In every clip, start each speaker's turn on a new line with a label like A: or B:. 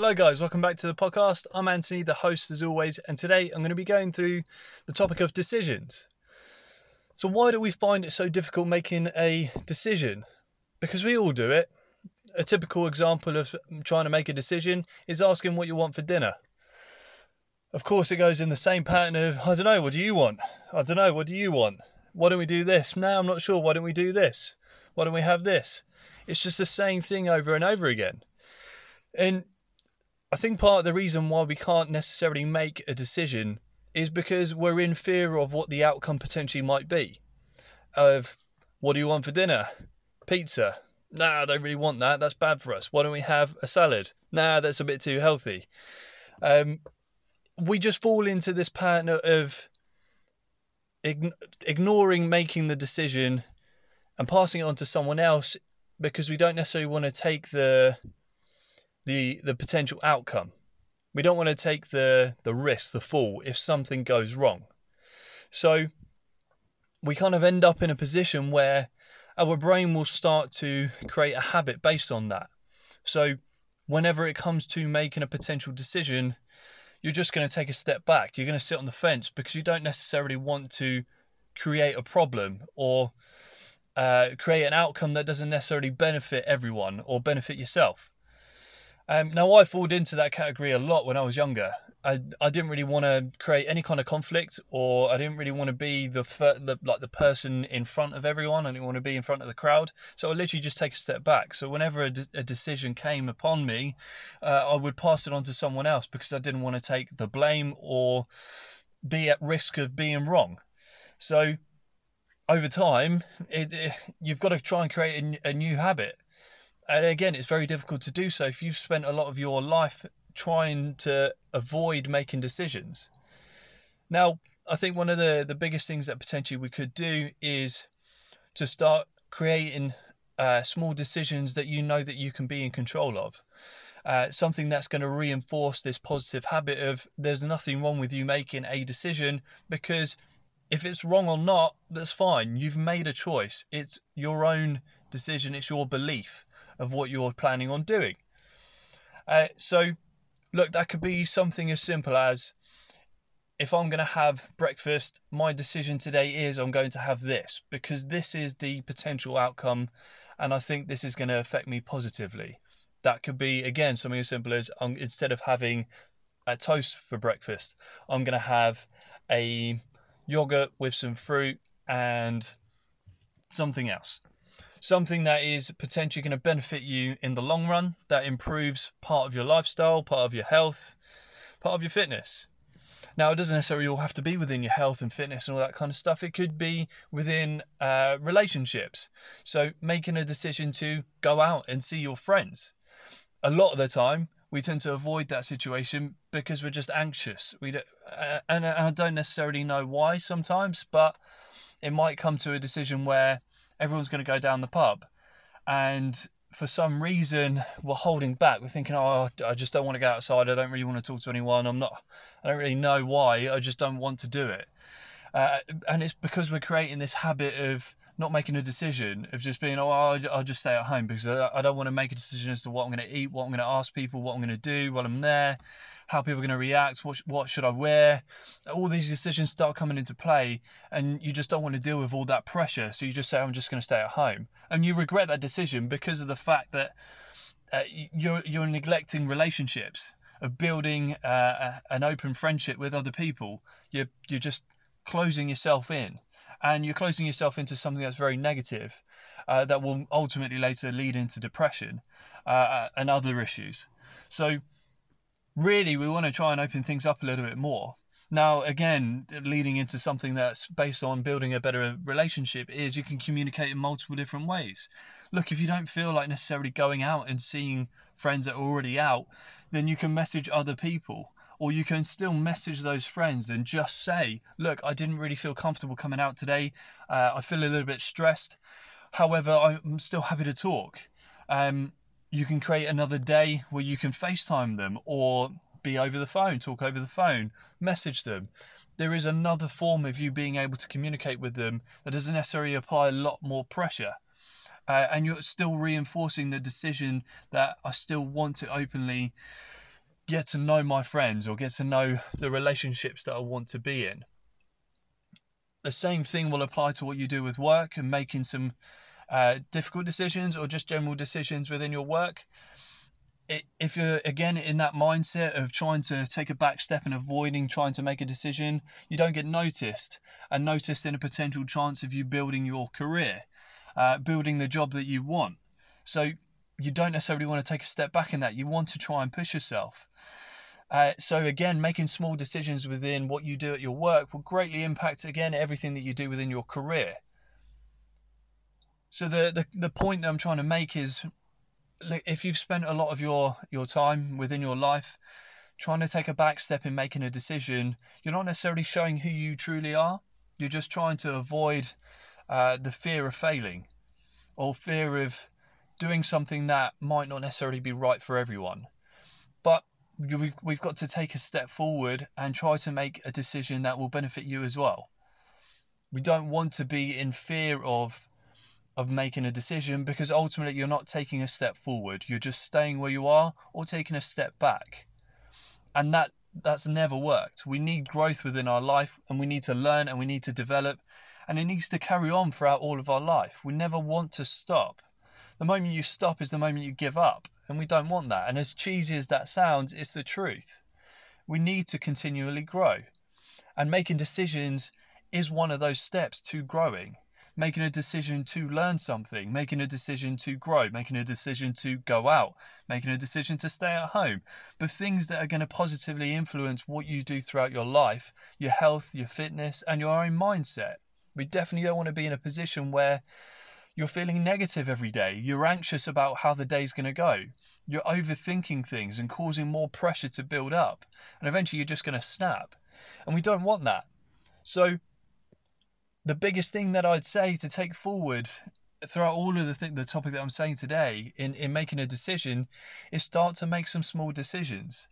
A: Hello, guys, welcome back to the podcast. I'm Anthony, the host as always, and today I'm going to be going through the topic of decisions. So, why do we find it so difficult making a decision? Because we all do it. A typical example of trying to make a decision is asking what you want for dinner. Of course, it goes in the same pattern of, I don't know, what do you want? I don't know, what do you want? Why don't we do this? Now I'm not sure. Why don't we do this? Why don't we have this? It's just the same thing over and over again. And I think part of the reason why we can't necessarily make a decision is because we're in fear of what the outcome potentially might be. Of what do you want for dinner? Pizza. Nah, I don't really want that. That's bad for us. Why don't we have a salad? Nah, that's a bit too healthy. Um, we just fall into this pattern of ignoring making the decision and passing it on to someone else because we don't necessarily want to take the the the potential outcome. We don't want to take the the risk, the fall if something goes wrong. So we kind of end up in a position where our brain will start to create a habit based on that. So whenever it comes to making a potential decision, you're just going to take a step back. You're going to sit on the fence because you don't necessarily want to create a problem or uh, create an outcome that doesn't necessarily benefit everyone or benefit yourself. Um, now, I fall into that category a lot when I was younger. I, I didn't really want to create any kind of conflict, or I didn't really want to be the, the like the person in front of everyone. I didn't want to be in front of the crowd, so I literally just take a step back. So whenever a, de- a decision came upon me, uh, I would pass it on to someone else because I didn't want to take the blame or be at risk of being wrong. So over time, it, it, you've got to try and create a, a new habit. And again, it's very difficult to do so if you've spent a lot of your life trying to avoid making decisions. Now, I think one of the, the biggest things that potentially we could do is to start creating uh, small decisions that you know that you can be in control of. Uh, something that's going to reinforce this positive habit of there's nothing wrong with you making a decision because if it's wrong or not, that's fine. You've made a choice. It's your own decision, it's your belief of what you're planning on doing. Uh, so, look, that could be something as simple as if I'm going to have breakfast, my decision today is I'm going to have this because this is the potential outcome, and I think this is going to affect me positively. That could be, again, something as simple as um, instead of having a toast for breakfast, I'm going to have a yogurt with some fruit and something else. Something that is potentially going to benefit you in the long run, that improves part of your lifestyle, part of your health, part of your fitness. Now, it doesn't necessarily all have to be within your health and fitness and all that kind of stuff. It could be within uh, relationships. So, making a decision to go out and see your friends. A lot of the time, we tend to avoid that situation because we're just anxious. We don't, uh, and, and I don't necessarily know why sometimes, but it might come to a decision where everyone's going to go down the pub, and for some reason we're holding back. We're thinking, oh, I just don't want to go outside. I don't really want to talk to anyone. I'm not. I don't really know why. I just don't want to do it. Uh, and it's because we're creating this habit of not making a decision of just being, oh, I'll, I'll just stay at home because I, I don't want to make a decision as to what I'm going to eat, what I'm going to ask people, what I'm going to do while I'm there, how people are going to react, what, what should I wear. All these decisions start coming into play, and you just don't want to deal with all that pressure. So you just say, I'm just going to stay at home. And you regret that decision because of the fact that uh, you're, you're neglecting relationships of building uh, an open friendship with other people. You're, you're just closing yourself in and you're closing yourself into something that's very negative uh, that will ultimately later lead into depression uh, uh, and other issues. So, really, we want to try and open things up a little bit more. Now, again, leading into something that's based on building a better relationship is you can communicate in multiple different ways. Look, if you don't feel like necessarily going out and seeing friends that are already out, then you can message other people or you can still message those friends and just say, Look, I didn't really feel comfortable coming out today. Uh, I feel a little bit stressed. However, I'm still happy to talk. Um, you can create another day where you can FaceTime them or be over the phone, talk over the phone, message them. There is another form of you being able to communicate with them that doesn't necessarily apply a lot more pressure. Uh, and you're still reinforcing the decision that I still want to openly get to know my friends or get to know the relationships that I want to be in. The same thing will apply to what you do with work and making some uh, difficult decisions or just general decisions within your work. If you're again in that mindset of trying to take a back step and avoiding trying to make a decision, you don't get noticed and noticed in a potential chance of you building your career, uh, building the job that you want. So you don't necessarily want to take a step back in that. You want to try and push yourself. Uh, so again, making small decisions within what you do at your work will greatly impact again everything that you do within your career. So the, the the point that I'm trying to make is, if you've spent a lot of your your time within your life trying to take a back step in making a decision, you're not necessarily showing who you truly are. You're just trying to avoid uh, the fear of failing or fear of doing something that might not necessarily be right for everyone. But we've, we've got to take a step forward and try to make a decision that will benefit you as well. We don't want to be in fear of of making a decision because ultimately you're not taking a step forward. You're just staying where you are or taking a step back. And that that's never worked. We need growth within our life and we need to learn and we need to develop and it needs to carry on throughout all of our life. We never want to stop. The moment you stop is the moment you give up, and we don't want that. And as cheesy as that sounds, it's the truth. We need to continually grow. And making decisions is one of those steps to growing. Making a decision to learn something, making a decision to grow, making a decision to go out, making a decision to stay at home. But things that are going to positively influence what you do throughout your life, your health, your fitness, and your own mindset. We definitely don't want to be in a position where you're feeling negative every day. You're anxious about how the day's going to go. You're overthinking things and causing more pressure to build up. And eventually you're just going to snap. And we don't want that. So, the biggest thing that I'd say to take forward throughout all of the th- the topic that I'm saying today in, in making a decision is start to make some small decisions.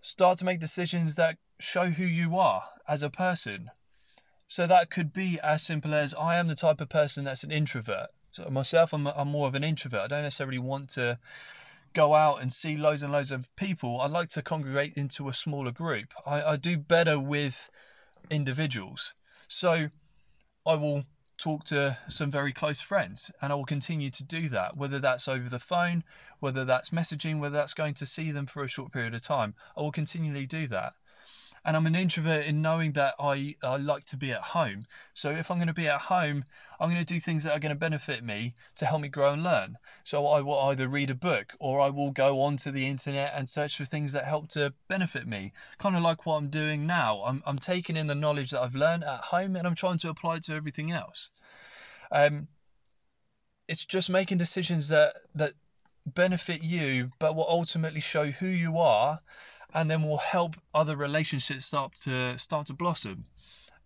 A: Start to make decisions that show who you are as a person. So that could be as simple as I am the type of person that's an introvert. So myself, I'm, I'm more of an introvert. I don't necessarily want to go out and see loads and loads of people. I like to congregate into a smaller group. I, I do better with individuals. So I will talk to some very close friends and I will continue to do that, whether that's over the phone, whether that's messaging, whether that's going to see them for a short period of time. I will continually do that and I'm an introvert in knowing that I, I like to be at home. So if I'm going to be at home, I'm going to do things that are going to benefit me to help me grow and learn. So I will either read a book or I will go onto the internet and search for things that help to benefit me. Kind of like what I'm doing now. I'm, I'm taking in the knowledge that I've learned at home and I'm trying to apply it to everything else. Um, it's just making decisions that that benefit you, but will ultimately show who you are and then will help other relationships start to start to blossom.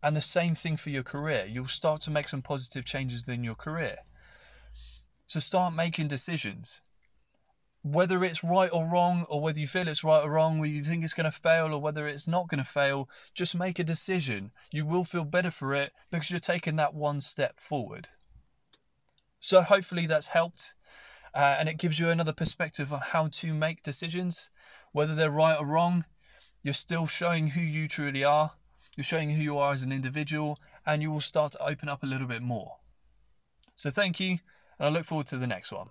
A: And the same thing for your career. You'll start to make some positive changes in your career. So start making decisions. Whether it's right or wrong, or whether you feel it's right or wrong, whether you think it's going to fail or whether it's not going to fail, just make a decision. You will feel better for it because you're taking that one step forward. So hopefully that's helped. Uh, and it gives you another perspective on how to make decisions. Whether they're right or wrong, you're still showing who you truly are, you're showing who you are as an individual, and you will start to open up a little bit more. So, thank you, and I look forward to the next one.